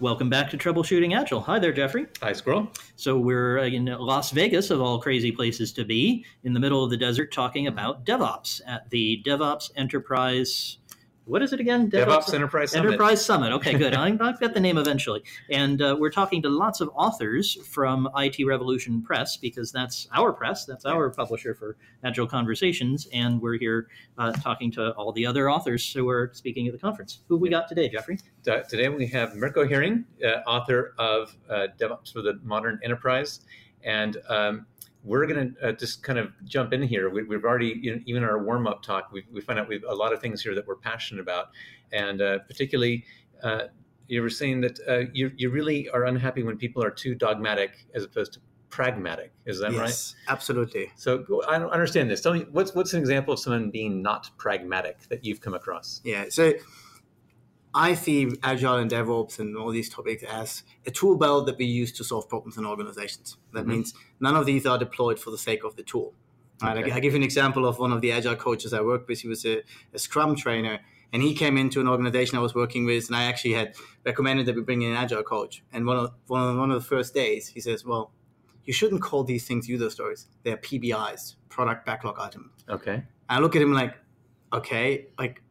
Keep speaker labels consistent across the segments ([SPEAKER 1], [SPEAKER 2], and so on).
[SPEAKER 1] Welcome back to Troubleshooting Agile. Hi there, Jeffrey.
[SPEAKER 2] Hi, Squirrel.
[SPEAKER 1] So we're uh, in Las Vegas, of all crazy places to be, in the middle of the desert, talking about DevOps at the DevOps Enterprise what is it again?
[SPEAKER 2] DevOps, DevOps Enterprise Summit.
[SPEAKER 1] Enterprise Summit. Okay, good. I, have got the name eventually. And uh, we're talking to lots of authors from IT Revolution Press because that's our press, that's our publisher for Agile Conversations. And we're here uh, talking to all the other authors who are speaking at the conference. Who we got today, Jeffrey?
[SPEAKER 2] today we have Mirko Hering, uh, author of uh, DevOps for the Modern Enterprise. And um, we're going to uh, just kind of jump in here. We, have already, you know, even in our warm up talk, we, we find out we've a lot of things here that we're passionate about. And uh, particularly, uh, you were saying that uh, you, you really are unhappy when people are too dogmatic as opposed to pragmatic. Is that yes, right? Yes,
[SPEAKER 3] absolutely.
[SPEAKER 2] So I don't understand this. Tell me, what's, what's an example of someone being not pragmatic that you've come across?
[SPEAKER 3] Yeah. So I see Agile and DevOps and all these topics as a tool belt that we use to solve problems in organizations. That mm-hmm. means none of these are deployed for the sake of the tool. Right? Okay. I, I give you an example of one of the Agile coaches I worked with. He was a, a Scrum trainer, and he came into an organization I was working with, and I actually had recommended that we bring in an Agile coach. And one of, one of, one of the first days, he says, well, you shouldn't call these things user stories. They're PBIs, product backlog items.
[SPEAKER 2] Okay. And
[SPEAKER 3] I look at him like, okay, like,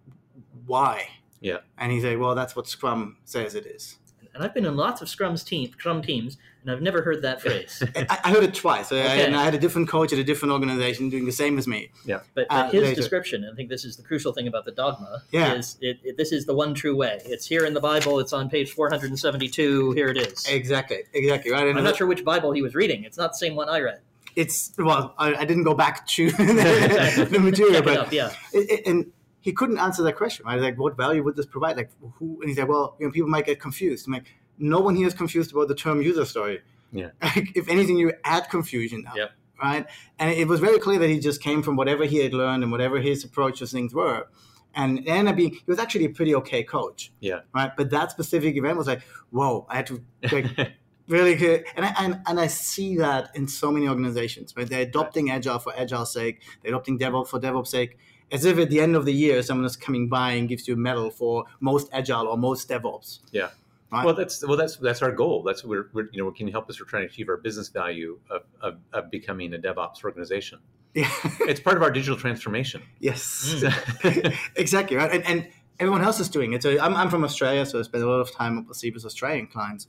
[SPEAKER 3] why?
[SPEAKER 2] Yeah.
[SPEAKER 3] And he's like, well, that's what Scrum says it is.
[SPEAKER 1] And I've been in lots of Scrum's team, Scrum teams, and I've never heard that phrase.
[SPEAKER 3] I, I, heard it twice. Okay. I, and I had a different coach at a different organization doing the same as me.
[SPEAKER 2] Yeah.
[SPEAKER 1] But, but uh, his later. description, I think this is the crucial thing about the dogma, yeah. is it, it, this is the one true way. It's here in the Bible. It's on page 472. Here it is.
[SPEAKER 3] Exactly. Exactly. Right.
[SPEAKER 1] I'm not sure which Bible he was reading. It's not the same one I read.
[SPEAKER 3] It's well, I, I didn't go back to the, the material, but
[SPEAKER 1] up, yeah.
[SPEAKER 3] It, and he couldn't answer that question. I was like, what value would this provide? Like, who? And he's like, well, you know, people might get confused. I'm like, no one here is confused about the term user story.
[SPEAKER 2] Yeah.
[SPEAKER 3] if anything, you add confusion now.
[SPEAKER 2] Yep.
[SPEAKER 3] Right. And it was very clear that he just came from whatever he had learned and whatever his approach to things were. And it ended up being, he was actually a pretty okay coach.
[SPEAKER 2] Yeah.
[SPEAKER 3] Right. But that specific event was like, whoa, I had to like, really good. And I, and, and I see that in so many organizations, right? They're adopting. Agile for Agile's sake. They're adopting DevOps for DevOps sake as if at the end of the year someone is coming by and gives you a medal for most agile or most DevOps.
[SPEAKER 2] Yeah. Right? Well, that's well, that's that's our goal. That's we're, we're you know, can you help us? We're trying to achieve our business value of, of, of becoming a DevOps organization.
[SPEAKER 3] Yeah,
[SPEAKER 2] it's part of our digital transformation.
[SPEAKER 3] Yes, mm. exactly right. And, and, everyone else is doing it. So I'm, I'm from Australia, so I spend a lot of time with Australian clients,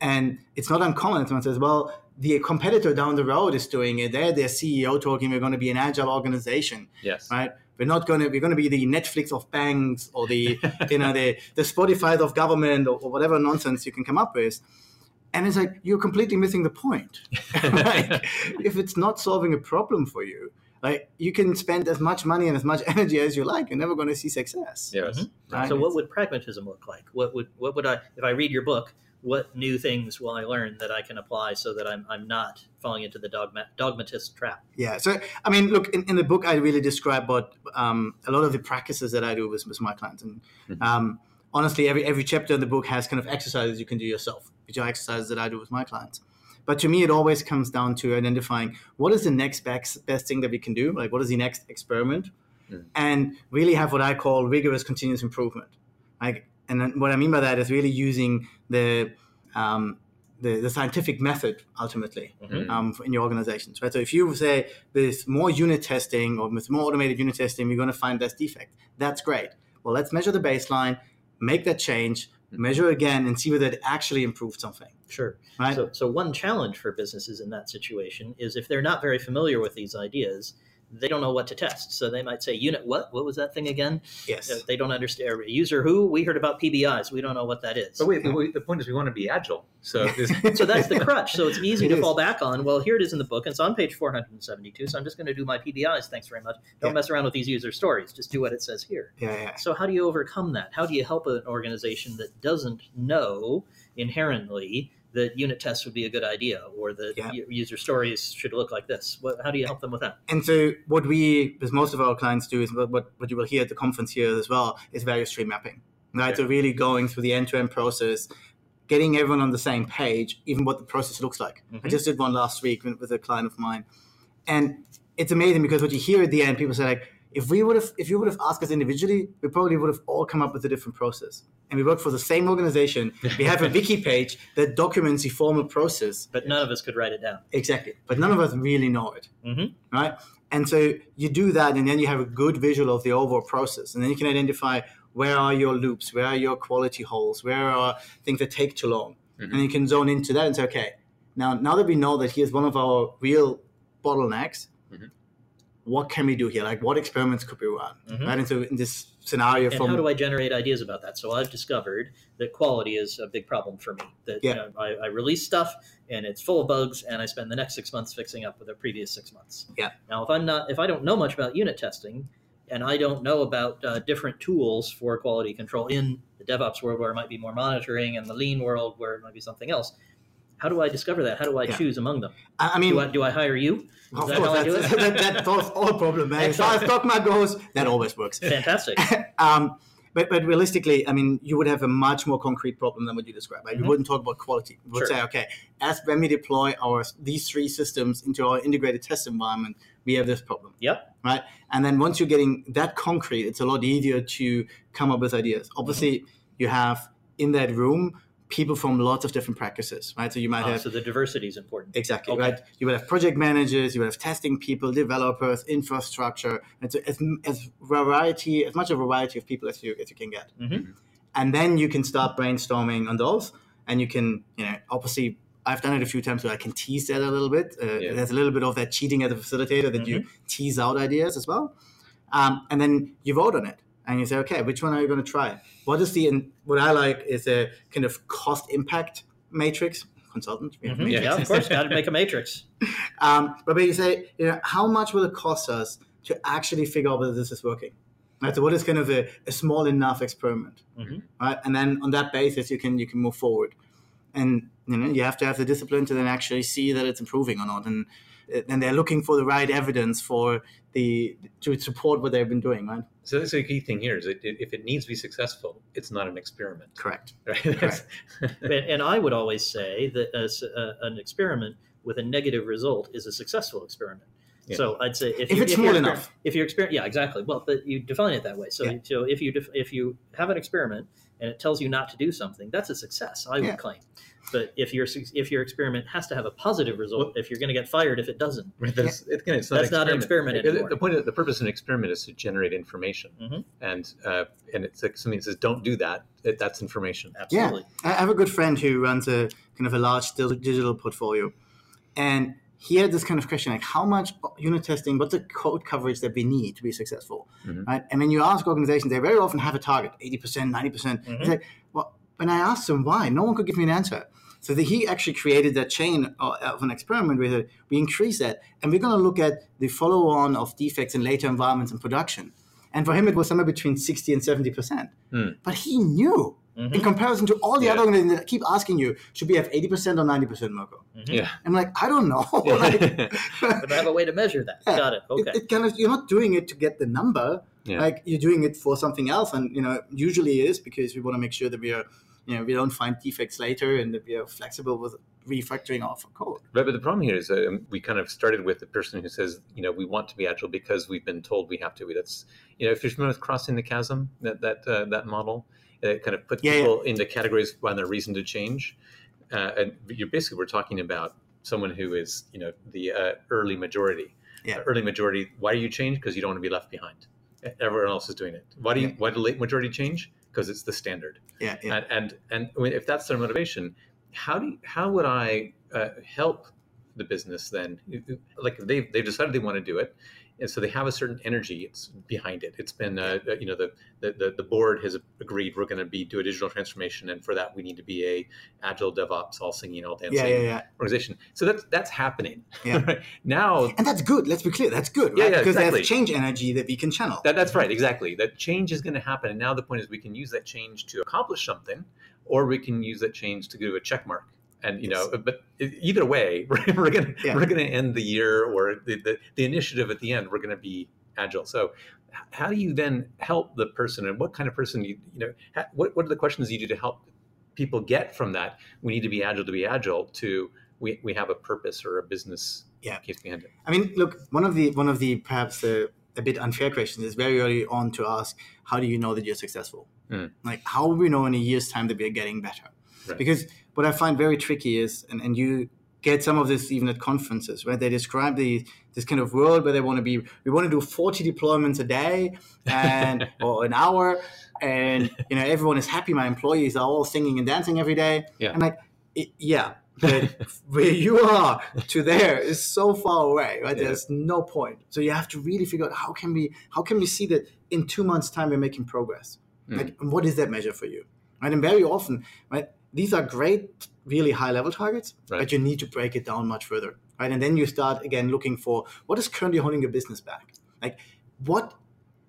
[SPEAKER 3] and it's not uncommon. That someone says, "Well, the competitor down the road is doing it. They're their CEO talking. We're going to be an agile organization.
[SPEAKER 2] Yes,
[SPEAKER 3] right. We're not going to we're going to be the Netflix of banks or the you know the the Spotify of government or, or, whatever nonsense you can come up with. And it's like you're completely missing the point. like, if it's not solving a problem for you, like you can spend as much money and as much energy as you like, you're never going to see success.
[SPEAKER 2] Yes. Mm-hmm.
[SPEAKER 1] Right? So, what would pragmatism look like? What would what would I if I read your book? What new things will I learn that I can apply so that I'm, I'm not falling into the dogma, dogmatist trap?
[SPEAKER 3] Yeah. So, I mean, look, in, in the book, I really describe what um, a lot of the practices that I do with, with my clients. And mm-hmm. um, honestly, every, every chapter in the book has kind of exercises you can do yourself, which are exercises that I do with my clients. But to me, it always comes down to identifying what is the next best, best thing that we can do? Like, what is the next experiment? Mm. And really have what I call rigorous continuous improvement. Like, and what I mean by that is really using the um, the, the, scientific method ultimately mm-hmm. um, in your organizations, right? So if you say with more unit testing or with more automated unit testing, you're going to find less defect. That's great. Well, let's measure the baseline, make that change, mm-hmm. measure again, and see whether it actually improved something.
[SPEAKER 1] Sure. Right. So, so one challenge for businesses in that situation is if they're not very familiar with these ideas, they don't know what to test. So they might say, unit what? What was that thing again?
[SPEAKER 3] Yes. Uh,
[SPEAKER 1] they don't understand. User who? We heard about PBIs. We don't know what that is.
[SPEAKER 2] But wait, the point is we want to be agile. So
[SPEAKER 1] so that's the crutch. So it's easy it to is. fall back on. Well, here it is in the book. It's on page 472. So I'm just going to do my PBIs. Thanks very much. Don't yeah. mess around with these user stories. Just do what it says here.
[SPEAKER 3] Yeah, yeah.
[SPEAKER 1] So how do you overcome that? How do you help an organization that doesn't know inherently that unit tests would be a good idea or the yeah. user stories should look like this. What, how do you help them with that?
[SPEAKER 3] And so what we as most of our clients do is what, what you will hear at the conference here as well is value stream mapping right? So really going through the end-to-end process getting everyone on the same page even what the process looks like. Mm-hmm. i just did one last week with a client of mine. And it's amazing because what you hear at the end people say like if we would have if you would have asked us individually we probably would have all come up with a different process. And we work for the same organization. We have a wiki page that documents the formal process
[SPEAKER 1] but none of us could write it down.
[SPEAKER 3] Exactly. But none of us really know it.
[SPEAKER 1] Mhm.
[SPEAKER 3] right? And so you do that and then you have a good visual of the overall process. And then you can identify where are your loops where are your quality holes where are things that take too long.
[SPEAKER 2] Mhm.
[SPEAKER 3] and you can zone into that and say okay now now that we know that here's one of our real bottlenecks. What can we do here like what experiments could we run
[SPEAKER 1] Mhm.
[SPEAKER 3] right and so in this scenario
[SPEAKER 1] and
[SPEAKER 3] from
[SPEAKER 1] how do I generate ideas about that? So I've discovered that quality is a big problem for me. That
[SPEAKER 3] Yeah.
[SPEAKER 1] you know, I, I release stuff and it's full of bugs, and I spend the next six months fixing up with the previous six months.
[SPEAKER 3] Yeah.
[SPEAKER 1] Now, if I'm not, if I don't know much about unit testing, and I don't know about uh, different tools for quality control in the DevOps world, where it might be more monitoring, and the Lean world, where it might be something else. How do I discover that? How do I
[SPEAKER 3] Yeah.
[SPEAKER 1] choose among them?
[SPEAKER 3] I, I mean
[SPEAKER 1] Do I do I hire you? Is
[SPEAKER 3] of
[SPEAKER 1] that
[SPEAKER 3] course
[SPEAKER 1] how I do it?
[SPEAKER 3] that, that solves all problem man as far as dogma goes that always works
[SPEAKER 1] Fantastic.
[SPEAKER 3] um, but, but realistically, I mean, you would have a much more concrete problem than what you described. Right?
[SPEAKER 1] Mhm.
[SPEAKER 3] We wouldn't talk about quality. We would
[SPEAKER 1] Sure.
[SPEAKER 3] say, okay, as when we deploy our these three systems into our integrated test environment, we have this problem.
[SPEAKER 1] Yep.
[SPEAKER 3] Right. And then once you're getting that concrete, it's a lot easier to come up with ideas. Obviously, you have in that room people from lots of different practices, right? So you might
[SPEAKER 1] Ah,
[SPEAKER 3] have
[SPEAKER 1] so the diversity is important.
[SPEAKER 3] Exactly
[SPEAKER 1] Okay.
[SPEAKER 3] right. You will have project managers, you will have testing people, developers, infrastructure, and so as, as variety, as much a variety of people as you as you can get.
[SPEAKER 1] Mhm.
[SPEAKER 3] And then you can start brainstorming on those, and you can, you know, obviously. I've done it a few times where I can tease that a little bit. Uh,
[SPEAKER 2] Yeah.
[SPEAKER 3] There's a little bit of that cheating as a facilitator that you
[SPEAKER 1] Mm-hmm.
[SPEAKER 3] tease out ideas as well, um, and then you vote on it and you say, okay, which one are you going to try? What is the what I like is a kind of cost impact matrix. Consultant, we have
[SPEAKER 1] Mhm.
[SPEAKER 3] matrix.
[SPEAKER 1] Yeah, of course, got to make a matrix.
[SPEAKER 3] Um, but you say, you know, how much will it cost us to actually figure out whether this is working? Right. So what is kind of a, a small enough experiment,
[SPEAKER 1] Mhm.
[SPEAKER 3] right? And then on that basis, you can you can move forward, and you know you have to have the discipline to then actually see that it's improving or not, and and they're looking for the right evidence for the to support what they've been doing, right?
[SPEAKER 2] So that's a key thing here is it- if it needs to be successful, it's not an experiment.
[SPEAKER 3] Correct.
[SPEAKER 2] Right? That's-
[SPEAKER 1] and, and I would always say that as a, an experiment with a negative result is a successful experiment.
[SPEAKER 2] Yeah.
[SPEAKER 1] So I'd say if,
[SPEAKER 3] If
[SPEAKER 1] you,
[SPEAKER 3] it's
[SPEAKER 1] if
[SPEAKER 3] small
[SPEAKER 1] you're
[SPEAKER 3] enough.
[SPEAKER 1] if you're exper- yeah, exactly. Well, but you define it that way. So,
[SPEAKER 3] Yeah.
[SPEAKER 1] so if you def- if you have an experiment and it tells you not to do something, that's a success. I would claim. But if your if your experiment has to have a positive result, if you're going to get fired if it doesn't,
[SPEAKER 2] Right, that's, it- again, it's
[SPEAKER 1] That's not an experiment
[SPEAKER 2] The-
[SPEAKER 1] anymore.
[SPEAKER 2] The point, of, the purpose of an experiment is to generate information,
[SPEAKER 1] Mhm.
[SPEAKER 2] and uh, and it's like something that says don't do that. It, that's information.
[SPEAKER 1] absolutely. Yeah.
[SPEAKER 3] I have a good friend who runs a kind of a large digital portfolio, and he had this kind of question like, how much unit testing, what's the code coverage that we need to be successful,
[SPEAKER 2] Mhm.
[SPEAKER 3] right? And when you ask organizations, they very often have a target, eighty percent, ninety percent.
[SPEAKER 1] Mhm.
[SPEAKER 3] He's like, well, when I asked him why, no one could give me an answer. So that he actually created that chain of of an experiment where he said, we increase that, and we're going to look at the follow-on of defects in later environments and production. And for him, it was somewhere between sixty and seventy percent.
[SPEAKER 2] Hmm.
[SPEAKER 3] But he knew
[SPEAKER 1] Mhm.
[SPEAKER 3] in comparison to all the
[SPEAKER 2] Yeah.
[SPEAKER 3] other organizations that keep asking you, should we have 80% or 90% Mirko?
[SPEAKER 2] Yeah.
[SPEAKER 3] I'm like, I don't know. like,
[SPEAKER 1] But I have a way to measure that.
[SPEAKER 3] Yeah.
[SPEAKER 1] Got it. Okay.
[SPEAKER 3] it, it kind of, you're not doing it to get the number.
[SPEAKER 2] Yeah.
[SPEAKER 3] Like you're doing it for something else. And, you know, usually it is because we want to make sure that we are, you know, we don't find defects later and we are flexible with refactoring our code.
[SPEAKER 2] Right, but the problem here is um, we kind of started with the person who says, you know, we want to be agile because we've been told we have to. be. That's, you know, if you're familiar with crossing the chasm, that that uh, that model, it kind of puts
[SPEAKER 3] Yeah,
[SPEAKER 2] people into categories by their reason to change. Uh, and you're basically we're talking about someone who is, you know, the uh, early majority.
[SPEAKER 3] Yeah.
[SPEAKER 2] Uh, early majority. Why do you change? Because you don't want to be left behind. Everyone else is doing it. Why do you?
[SPEAKER 3] Yeah.
[SPEAKER 2] Why do late majority change? Because it's the standard
[SPEAKER 3] Yeah. Yeah.
[SPEAKER 2] and and, and I mean, if that's their motivation how do you, how would i uh, help the business then like they've, they've decided they want to do it and so they have a certain energy it's behind it it's been uh, you know the, the the board has agreed we're going to be do a digital transformation and for that we need to be a agile devops all singing all dancing
[SPEAKER 3] yeah. Yeah. Yeah.
[SPEAKER 2] organization so that's that's happening
[SPEAKER 3] Yeah.
[SPEAKER 2] right now
[SPEAKER 3] And that's good. Let's be clear. That's good,
[SPEAKER 2] Yeah,
[SPEAKER 3] right?
[SPEAKER 2] yeah,
[SPEAKER 3] because
[SPEAKER 2] exactly.
[SPEAKER 3] there's change energy that we can channel.
[SPEAKER 2] That, that's right, exactly. That change is going to happen, and now the point is we can use that change to accomplish something, or we can use that change to do a check mark. And you know, but either way, we're, we're gonna
[SPEAKER 3] Yeah.
[SPEAKER 2] we're gonna end the year or the, the the initiative at the end. We're gonna be agile. So, how do you then help the person, and what kind of person you you know? ha- What what are the questions you do to help people get from that? We need to be agile to be agile. To we we have a purpose or a business
[SPEAKER 3] Yeah.
[SPEAKER 2] case behind it.
[SPEAKER 3] I mean, look, one of the one of the perhaps a bit unfair questions is very early on to ask, how do you know that you're successful?
[SPEAKER 2] Mm.
[SPEAKER 3] Like, how will we know in a year's time that we're getting better?
[SPEAKER 2] Right.
[SPEAKER 3] Because what I find very tricky is, and, and you get some of this even at conferences, where they describe the this kind of world where they want to be, we want to do 40 deployments a day and or an hour, and you know everyone is happy. My employees are all singing and dancing every day.
[SPEAKER 2] Yeah.
[SPEAKER 3] I'm like, yeah, but where you are to there is so far away right
[SPEAKER 2] Yeah.
[SPEAKER 3] there's no point so you have to really figure out how can we how can we see that in two months time we're making progress
[SPEAKER 2] Mm.
[SPEAKER 3] right and what is that measure for you right and very often right these are great really high level targets
[SPEAKER 2] Right.
[SPEAKER 3] but you need to break it down much further right and then you start again looking for what is currently holding your business back like what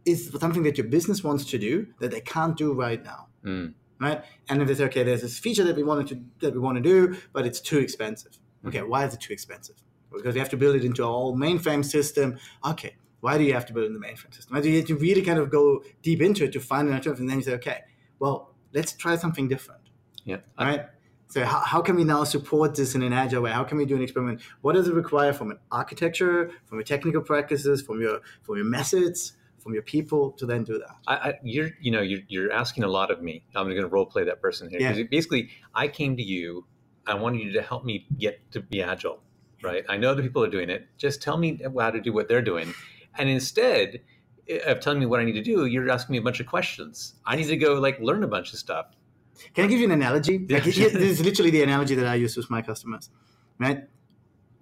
[SPEAKER 3] is something that your business wants to do that they can't do right now
[SPEAKER 2] Mm.
[SPEAKER 3] right? And if they say, okay, there's this feature that we wanted to that we want to do, but it's too expensive. Okay, why is it too expensive? Because you have to build it into our whole mainframe system. Okay, why do you have to build in the mainframe system? Why do you have to really kind of go deep into it to find an alternative? And then you say, okay, well, let's try something different,
[SPEAKER 2] Yeah.
[SPEAKER 3] Right? So how, how can we now support this in an agile way? How can we do an experiment? What does it require from an architecture, from your technical practices, from your from your methods, from your people to then do that?
[SPEAKER 2] I, I, you're, you know, you're, you're asking a lot of me. I'm going to role play that person here.
[SPEAKER 3] Yeah.
[SPEAKER 2] Basically, I came to you. I wanted you to help me get to be agile, right? I know other people are doing it. Just tell me how to do what they're doing. And instead of telling me what I need to do, you're asking me a bunch of questions. I need to go like learn a bunch of stuff.
[SPEAKER 3] Can I give you an analogy?
[SPEAKER 2] Yeah.
[SPEAKER 3] Like, here- this is literally the analogy that I use with my customers, right?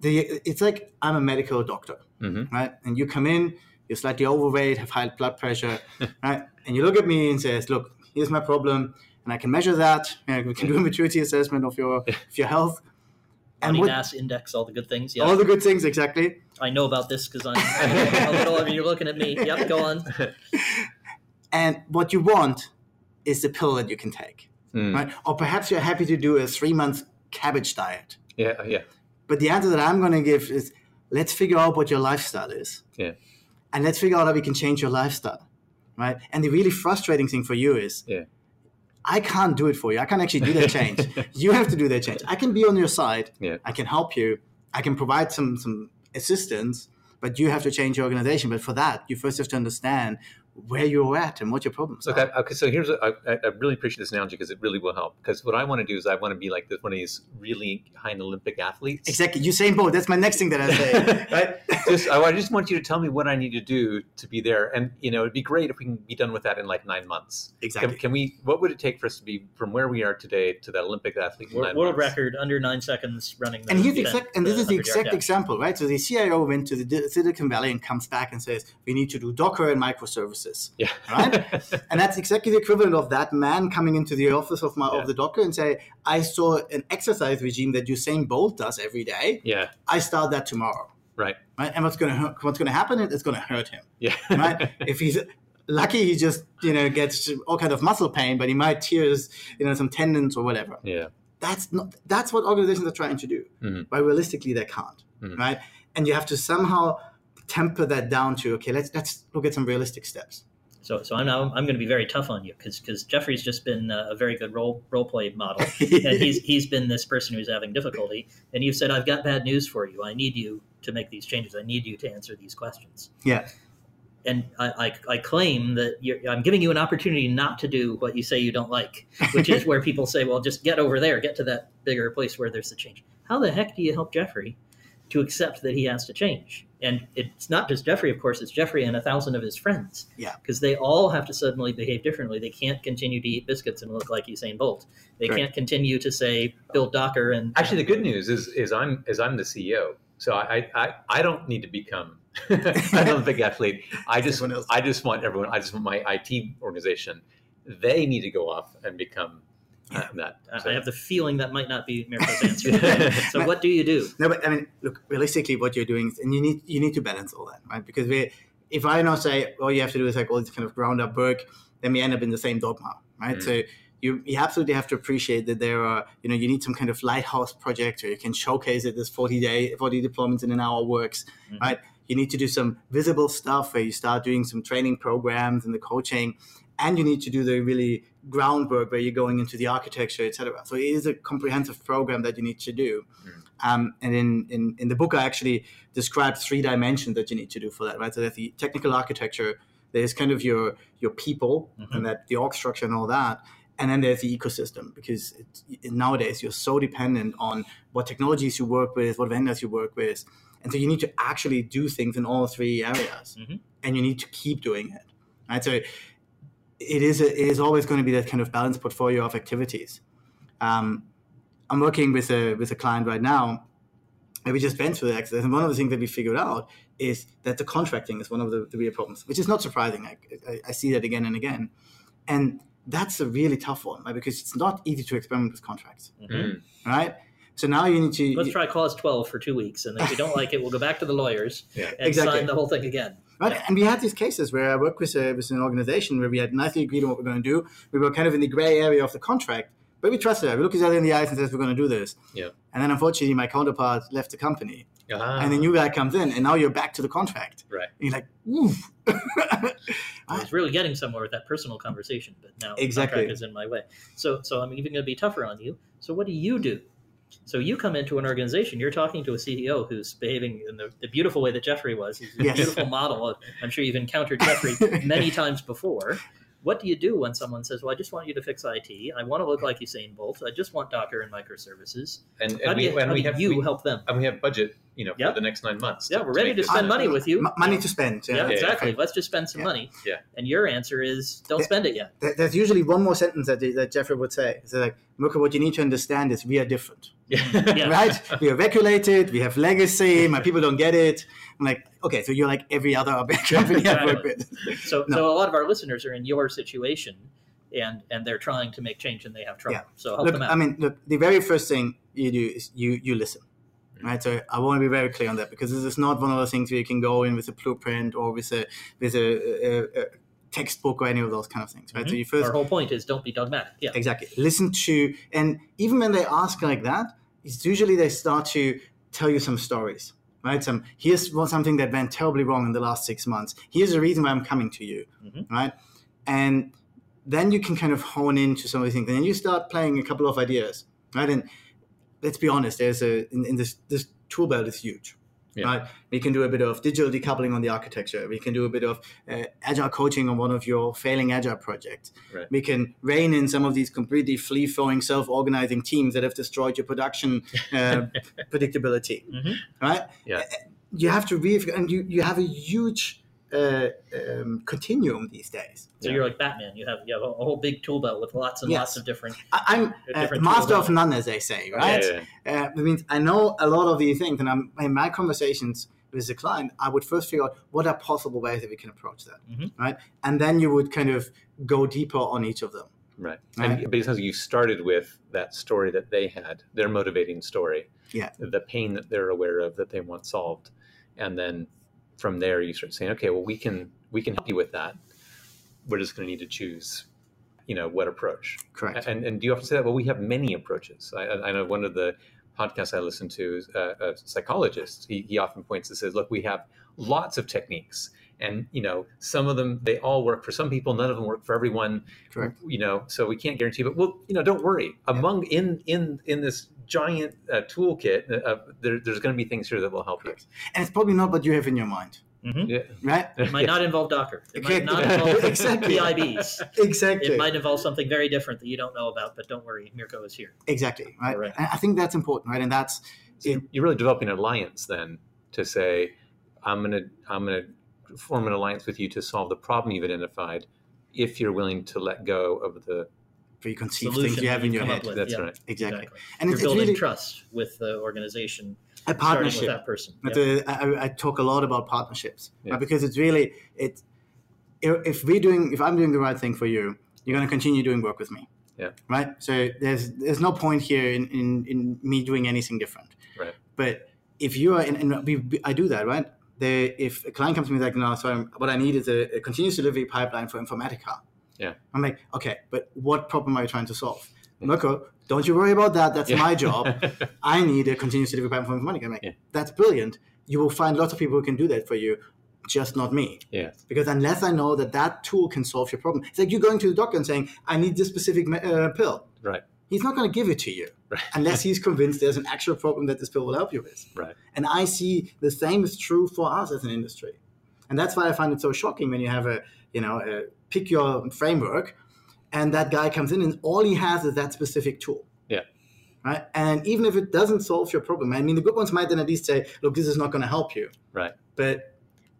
[SPEAKER 3] The, it's like I'm a medical doctor,
[SPEAKER 2] hmm
[SPEAKER 3] right? And you come in, you're slightly overweight, have high blood pressure, right? And you look at me and says, "Look, here's my problem, and I can measure that. And we can do a maturity assessment of your of your health, and
[SPEAKER 1] Body
[SPEAKER 3] what,
[SPEAKER 1] mass index, all the good things. Yeah,
[SPEAKER 3] all the good things exactly.
[SPEAKER 1] I know about this because I'm a little. You're looking at me. Yep, go on.
[SPEAKER 3] And what you want is the pill that you can take,
[SPEAKER 2] Mm.
[SPEAKER 3] right? Or perhaps you're happy to do a three month cabbage diet."
[SPEAKER 2] Yeah, yeah,
[SPEAKER 3] But the answer that I'm going to give is let's figure out what your lifestyle is.
[SPEAKER 2] Yeah.
[SPEAKER 3] And let's figure out how we can change your lifestyle. Right. And the really frustrating thing for you is
[SPEAKER 2] Yeah.
[SPEAKER 3] I can't do it for you. I can't actually do that change. you have to do that change. I can be on your side.
[SPEAKER 2] Yeah.
[SPEAKER 3] I can help you. I can provide some some assistance, but you have to change your organization. But for that, you first have to understand where you're at and what your problems
[SPEAKER 2] Okay,
[SPEAKER 3] are.
[SPEAKER 2] okay. So here's, a, I, I really appreciate this analogy because it really will help. Because what I want to do is I want to be like this, one of these really high Olympic athletes.
[SPEAKER 3] Exactly. Usain Bolt. That's my next thing that I say. right.
[SPEAKER 2] just, I, I just want you to tell me what I need to do to be there, and you know, it'd be great if we can be done with that in like nine months.
[SPEAKER 3] Exactly.
[SPEAKER 2] Can, can we? What would it take for us to be from where we are today to that Olympic athlete?
[SPEAKER 1] World, world
[SPEAKER 2] months?
[SPEAKER 1] record under nine seconds running. The
[SPEAKER 3] And here's the
[SPEAKER 1] event,
[SPEAKER 3] exact, and this is the
[SPEAKER 1] 100 yard
[SPEAKER 3] exact
[SPEAKER 1] dash.
[SPEAKER 3] example, right? So the CIO went to the Silicon Valley and comes back and says, "We need to do Docker and microservices,"
[SPEAKER 2] Yeah.
[SPEAKER 3] Right? and that's exactly the equivalent of that man coming into the office of my
[SPEAKER 2] Yeah.
[SPEAKER 3] of the doctor and say, "I saw an exercise regime that Usain Bolt does every day.
[SPEAKER 2] yeah.
[SPEAKER 3] I start that tomorrow."
[SPEAKER 2] Right.
[SPEAKER 3] Right? And what's going to what's going to happen? It's going to hurt him.
[SPEAKER 2] Yeah.
[SPEAKER 3] Right? if he's lucky, he just you know gets all kind of muscle pain, but he might tears you know some tendons or whatever
[SPEAKER 2] yeah.
[SPEAKER 3] that's not that's what organizations are trying to do
[SPEAKER 2] Mhm.
[SPEAKER 3] but realistically they can't
[SPEAKER 2] Mhm.
[SPEAKER 3] right and you have to somehow temper that down to okay let's let's look at some realistic steps
[SPEAKER 1] So, so I'm now I'm going to be very tough on you because because Jeffrey's just been a very good role role play model, and he's he's been this person who's having difficulty, and you've said I've got bad news for you. I need you to make these changes. I need you to answer these questions.
[SPEAKER 3] Yeah.
[SPEAKER 1] And I, I, I claim that you're, I'm giving you an opportunity not to do what you say you don't like, which is where people say, well, just get over there, get to that bigger place where there's the change. How the heck do you help Jeffrey to accept that he has to change? And it's not just Jeffrey, of course, it's Jeffrey and a thousand of his friends.
[SPEAKER 3] Yeah.
[SPEAKER 1] Because they all have to suddenly behave differently. They can't continue to eat biscuits and look like Usain Bolt. They
[SPEAKER 3] Correct.
[SPEAKER 1] can't continue to say Bill Docker and
[SPEAKER 2] Actually, the good news is is I'm is I'm the CEO, so I I, I don't need to become an Olympic athlete. I just. I just want everyone. I just want my IT organization. They need to go off and become that.
[SPEAKER 1] I- I have the feeling that might not be Mirko's answer. so what do you do?
[SPEAKER 3] no but i mean look realistically what you're doing is, and you need you need to balance all that right because we if i now say all you have to do is like all this kind of ground up work then we end up in the same dogma right
[SPEAKER 2] Mm.
[SPEAKER 3] so you, you absolutely have to appreciate that there are you know you need some kind of lighthouse project where you can showcase it this 40 day 40 deployments in an hour works
[SPEAKER 1] Mhm.
[SPEAKER 3] right you need to do some visible stuff where you start doing some training programs and the coaching and you need to do the really groundwork where you're going into the architecture, etc. So it is a comprehensive program that you need to do. Um, and in, in, in the book, I actually describe three dimensions that you need to do for that, right? So there's the technical architecture, there's kind of your your people and that the org structure and all that, and then there's the ecosystem because it, nowadays you're so dependent on what technologies you work with, what vendors you work with, and so you need to actually do things in all three areas,
[SPEAKER 1] Mhm.
[SPEAKER 3] and you need to keep doing it, right? So it is a, it is always going to be that kind of balanced portfolio of activities. Um, I'm working with a with a client right now, and we just went through the exercise. And one of the things that we figured out is that the contracting is one of the, the real problems, which is not surprising. I, I, I see that again and again, and that's a really tough one right? because it's not easy to experiment with contracts,
[SPEAKER 2] Mm.
[SPEAKER 3] right? So now you need to
[SPEAKER 1] Let's try clause 12 for two weeks, and if we don't like it, we'll go back to the lawyers
[SPEAKER 2] Yeah.
[SPEAKER 1] and
[SPEAKER 3] Exactly.
[SPEAKER 1] sign the whole thing again.
[SPEAKER 3] Right,
[SPEAKER 1] Yeah.
[SPEAKER 3] and we had these cases where I worked with, a, with an organization where we had nicely agreed on what we're going to do. We were kind of in the gray area of the contract, but we trusted it. We looked each other in the eyes and said, "We're going to do this."
[SPEAKER 2] Yeah.
[SPEAKER 3] And then, unfortunately, my counterpart left the company,
[SPEAKER 2] Ah,
[SPEAKER 3] and the new guy comes in, and now you're back to the contract.
[SPEAKER 2] Right.
[SPEAKER 3] And you're like, "Oof."
[SPEAKER 1] I was really getting somewhere with that personal conversation, but now the
[SPEAKER 3] Exactly.
[SPEAKER 1] contract is in my way. So, so I'm even going to be tougher on you. So, what do you do? So, you come into an organization, you're talking to a CEO who's behaving in the, the beautiful way that Jeffrey was. He's a
[SPEAKER 3] Yes.
[SPEAKER 1] beautiful model. I'm sure you've encountered Jeffrey many times before. What do you do when someone says, "Well, I just want you to fix IT. I want to look like Usain Bolt. I just want Docker and microservices."
[SPEAKER 2] and,
[SPEAKER 1] How
[SPEAKER 2] and
[SPEAKER 1] do
[SPEAKER 2] we,
[SPEAKER 1] you,
[SPEAKER 2] and
[SPEAKER 1] how
[SPEAKER 2] we
[SPEAKER 1] do
[SPEAKER 2] have
[SPEAKER 1] you
[SPEAKER 2] we,
[SPEAKER 1] help them?
[SPEAKER 2] and we have budget, you know, for
[SPEAKER 1] Yeah.
[SPEAKER 2] the next nine months.
[SPEAKER 1] Yeah, we're ready
[SPEAKER 2] make
[SPEAKER 1] to spend money with you.
[SPEAKER 3] M- money to spend.
[SPEAKER 1] Yeah,
[SPEAKER 3] Yeah,
[SPEAKER 1] exactly. Let's just spend some
[SPEAKER 3] Yeah.
[SPEAKER 1] money.
[SPEAKER 2] Yeah.
[SPEAKER 1] And your answer is, don't
[SPEAKER 3] Yeah.
[SPEAKER 1] spend it yet.
[SPEAKER 3] There's usually one more sentence that, that Jeffrey would say. It's like, Mirko, what you need to understand is we are different.
[SPEAKER 1] Yeah.
[SPEAKER 3] right? We are regulated. We have legacy. My people don't get it. I'm like, okay, so you're like every other company I've worked with.
[SPEAKER 1] So,
[SPEAKER 3] No.
[SPEAKER 1] so a lot of our listeners are in your situation, and and they're trying to make change and they have trouble.
[SPEAKER 3] Yeah.
[SPEAKER 1] So help
[SPEAKER 3] Look,
[SPEAKER 1] them out.
[SPEAKER 3] I mean, look, the very first thing you do is you you listen,
[SPEAKER 1] Mm-hmm.
[SPEAKER 3] right? So I want to be very clear on that because this is not one of those things where you can go in with a blueprint or with a with a, a, a textbook or any of those kind of things, right? So
[SPEAKER 1] Mhm.
[SPEAKER 3] you first
[SPEAKER 1] Our whole point is don't be dogmatic. Yeah.
[SPEAKER 3] exactly listen to, and even when they ask like that, it's usually they start to tell you some stories. Right, some here's something that went terribly wrong in the last six months. Here's the reason why I'm coming to you,
[SPEAKER 1] Mhm.
[SPEAKER 3] right? And then you can kind of hone into some of these things, and then you start playing a couple of ideas, right? And let's be honest, there's a in, in this this tool belt is huge,
[SPEAKER 2] Yeah.
[SPEAKER 3] right? We can do a bit of digital decoupling on the architecture. We can do a bit of uh, agile coaching on one of your failing agile projects.
[SPEAKER 2] Right.
[SPEAKER 3] We can rein in some of these completely flea flowing self organizing teams that have destroyed your production uh, predictability,
[SPEAKER 1] Mhm.
[SPEAKER 3] right?
[SPEAKER 2] Yeah.
[SPEAKER 3] You have to re and you you have a huge uh, um, continuum these days.
[SPEAKER 1] So
[SPEAKER 2] Yeah.
[SPEAKER 1] you're like Batman. You have you have a, a whole big tool belt with lots and
[SPEAKER 3] Yes.
[SPEAKER 1] lots of different.
[SPEAKER 3] I, I'm
[SPEAKER 1] A
[SPEAKER 3] uh, master of
[SPEAKER 1] belt.
[SPEAKER 3] none, as they say, right?
[SPEAKER 2] Yeah, yeah,
[SPEAKER 3] Uh, that means I know a lot of these things, and I'm, in my conversations with the client, I would first figure out what are possible ways that we can approach that,
[SPEAKER 1] Mhm.
[SPEAKER 3] right? And then you would kind of go deeper on each of them.
[SPEAKER 2] Right.
[SPEAKER 3] Right.
[SPEAKER 2] And, but it you started with that story that they had, their motivating story.
[SPEAKER 3] Yeah.
[SPEAKER 2] The pain that they're aware of that they want solved. And then from there you start saying, okay, well we can we can help you with that. We're just gonna need to choose, you know, what approach.
[SPEAKER 3] Correct.
[SPEAKER 2] And and do you often say that? Well, we have many approaches. I, I know one of the podcasts I listen to is a, a psychologist. He, he often points and says, look, we have lots of techniques. And you know, some of them they all work for some people. None of them work for everyone
[SPEAKER 3] Correct.
[SPEAKER 2] you know so we can't guarantee but well you know don't worry among in in in this giant uh, toolkit uh, there, there's going to be things here that will help you
[SPEAKER 3] And it's probably not what you have in your mind,
[SPEAKER 1] Mhm.
[SPEAKER 2] yeah
[SPEAKER 3] right?
[SPEAKER 1] It might not involve Docker. It might not involve
[SPEAKER 3] Exactly.
[SPEAKER 1] PIBs.
[SPEAKER 3] Exactly.
[SPEAKER 1] It might involve something very different that you don't know about. But don't worry, Mirko is here.
[SPEAKER 3] exactly. Right.
[SPEAKER 1] Correct.
[SPEAKER 3] And I think that's important, right? And that's
[SPEAKER 2] so you're- you're really developing an alliance then to say i'm going to i'm going to form an alliance with you to solve the problem you've identified if you're willing to let go of the
[SPEAKER 3] preconceived
[SPEAKER 1] Solution
[SPEAKER 3] things you have in your head.
[SPEAKER 1] with.
[SPEAKER 2] that's
[SPEAKER 1] yeah.
[SPEAKER 2] right
[SPEAKER 3] Exactly.
[SPEAKER 1] Exactly.
[SPEAKER 3] And
[SPEAKER 1] You're
[SPEAKER 3] it's, it's
[SPEAKER 1] building
[SPEAKER 3] really
[SPEAKER 1] trust with the organization,
[SPEAKER 3] a
[SPEAKER 1] starting with
[SPEAKER 3] partnership.
[SPEAKER 1] that person.
[SPEAKER 3] But
[SPEAKER 1] Yeah.
[SPEAKER 3] Uh, the, I, I talk a lot about partnerships
[SPEAKER 2] Yeah.
[SPEAKER 3] right? because it's really it. If we're doing, if I'm doing the right thing for you, you're going to continue doing work with me.
[SPEAKER 2] Yeah.
[SPEAKER 3] Right. So there's there's no point here in in, in me doing anything different.
[SPEAKER 2] Right.
[SPEAKER 3] But if you are, and, and we, I do that, right? The, if a client comes to me like, no, so I'm, what I need is a, a continuous delivery pipeline for Informatica.
[SPEAKER 2] Yeah.
[SPEAKER 3] I'm like, okay, but what problem are you trying to solve? Mirko, don't you worry about that. That's
[SPEAKER 2] Yeah.
[SPEAKER 3] my job. I need a continuous delivery pipeline for Informatica. I'm like,
[SPEAKER 2] Yeah.
[SPEAKER 3] that's brilliant. You will find lots of people who can do that for you. just not me.
[SPEAKER 2] Yeah.
[SPEAKER 3] Because unless I know that that tool can solve your problem, it's like you going to the doctor and saying, "I need this specific uh, pill."
[SPEAKER 2] Right.
[SPEAKER 3] He's not going to give it to you
[SPEAKER 2] Right.
[SPEAKER 3] unless he's convinced there's an actual problem that this pill will help you with.
[SPEAKER 2] Right.
[SPEAKER 3] And I see the same is true for us as an industry, and that's why I find it so shocking when you have a you know a pick your framework, and that guy comes in and all he has is that specific tool.
[SPEAKER 2] Yeah.
[SPEAKER 3] Right. And even if it doesn't solve your problem, I mean, the good ones might then at least say, "Look, this is not going to help you."
[SPEAKER 2] Right.
[SPEAKER 3] But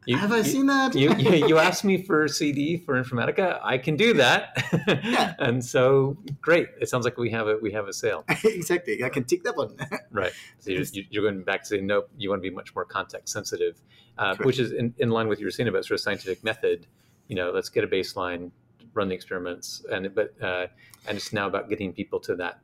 [SPEAKER 2] You-
[SPEAKER 3] have I
[SPEAKER 2] you-
[SPEAKER 3] seen that?
[SPEAKER 2] you, you, asked me for CD for Informatica. I can do that.
[SPEAKER 3] Yeah.
[SPEAKER 2] and so great. It sounds like we have a we have a sale.
[SPEAKER 3] exactly. I can tick that one.
[SPEAKER 2] Right. So you're, you're going back to say nope. You want to be much more context sensitive, uh, which is in, in line with what you were saying about sort of scientific method. You know, let's get a baseline, run the experiments, and but uh, and it's now about getting people to that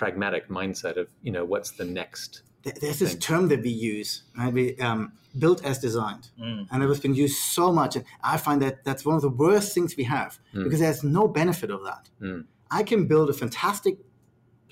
[SPEAKER 2] pragmatic mindset of you know what's the next.
[SPEAKER 3] There's this
[SPEAKER 2] Thanks.
[SPEAKER 3] term that we use, right? We um, built as designed,
[SPEAKER 1] Mm.
[SPEAKER 3] and it has been used so much. And I find that that's one of the worst things we have
[SPEAKER 2] Mm.
[SPEAKER 3] because there's no benefit of that.
[SPEAKER 2] Mm.
[SPEAKER 3] I can build a fantastic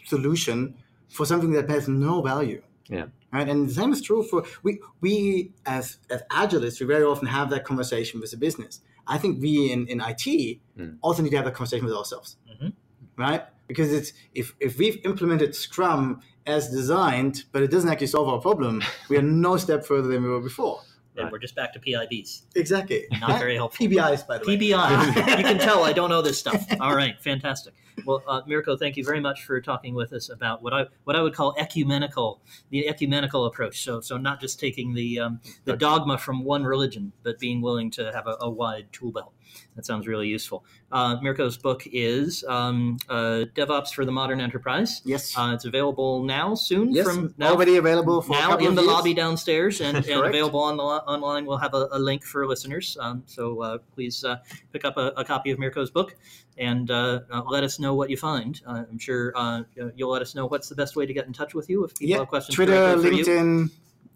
[SPEAKER 3] solution for something that has no value.
[SPEAKER 2] Yeah.
[SPEAKER 3] Right, and the same is true for we. We as as agilists, we very often have that conversation with the business. I think we in in IT
[SPEAKER 2] Mm.
[SPEAKER 3] also need to have a conversation with ourselves,
[SPEAKER 1] Mhm.
[SPEAKER 3] right? Because it's if if we've implemented Scrum as designed, but it doesn't actually solve our problem, we are no step further than we were before.
[SPEAKER 1] And
[SPEAKER 2] Right.
[SPEAKER 1] we're just back to PIBs.
[SPEAKER 3] Exactly.
[SPEAKER 1] Not very helpful.
[SPEAKER 3] PBIs, by the way.
[SPEAKER 1] PBI. you can tell I don't know this stuff. All right, fantastic. Well, uh, Mirko, thank you very much for talking with us about what I what I would call ecumenical, the ecumenical approach. So, so not just taking the um, the dogma from one religion, but being willing to have a, a wide tool belt. That sounds really useful. Uh, Mirko's book is um, uh, DevOps for the Modern Enterprise.
[SPEAKER 3] Yes.
[SPEAKER 1] Uh, it's available now, soon.
[SPEAKER 3] yes.
[SPEAKER 1] from now
[SPEAKER 3] already available for
[SPEAKER 1] now in the
[SPEAKER 3] years.
[SPEAKER 1] lobby downstairs and, and available on the, online. We'll have a, a link for listeners. Um, so uh, please uh, pick up a, a copy of Mirko's book and uh, uh, let us know what you find. Uh, I'm sure uh, you'll let us know what's the best way to get in touch with you if people
[SPEAKER 3] Yeah.
[SPEAKER 1] have questions.
[SPEAKER 3] Twitter,
[SPEAKER 1] for you.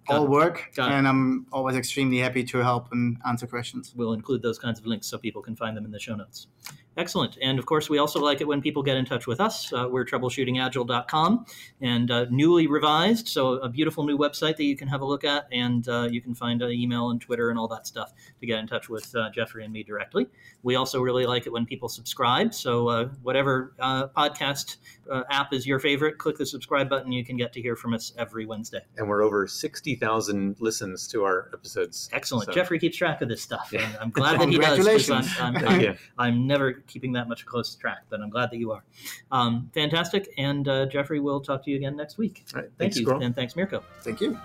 [SPEAKER 1] Got
[SPEAKER 3] all
[SPEAKER 1] it.
[SPEAKER 3] work,
[SPEAKER 1] Got it.
[SPEAKER 3] and I'm always extremely happy to help and answer questions.
[SPEAKER 1] We'll include those kinds of links so people can find them in the show notes. Excellent. And of course, we also like it when people get in touch with us. Uh, we're troubleshootingagile.com and uh, newly revised. So, a beautiful new website that you can have a look at. And uh, you can find uh, email and Twitter and all that stuff to get in touch with uh, Jeffrey and me directly. We also really like it when people subscribe. So, uh, whatever uh, podcast uh, app is your favorite, click the subscribe button. You can get to hear from us every Wednesday.
[SPEAKER 2] And we're over sixty thousand listens to our episodes.
[SPEAKER 1] Excellent.
[SPEAKER 2] So-
[SPEAKER 1] Jeffrey keeps track of this stuff.
[SPEAKER 2] Yeah.
[SPEAKER 1] and I'm glad that he does.
[SPEAKER 3] Congratulations.
[SPEAKER 1] I'm, I'm, I'm. I'm never keeping that much close track, but I'm glad that you are. Um, fantastic. And uh, Jeffrey, we'll talk to you again next week.
[SPEAKER 2] All right.
[SPEAKER 1] Thank
[SPEAKER 2] Thanks,
[SPEAKER 1] you.
[SPEAKER 2] Squirrel.
[SPEAKER 1] And thanks, Mirko.
[SPEAKER 3] Thank you.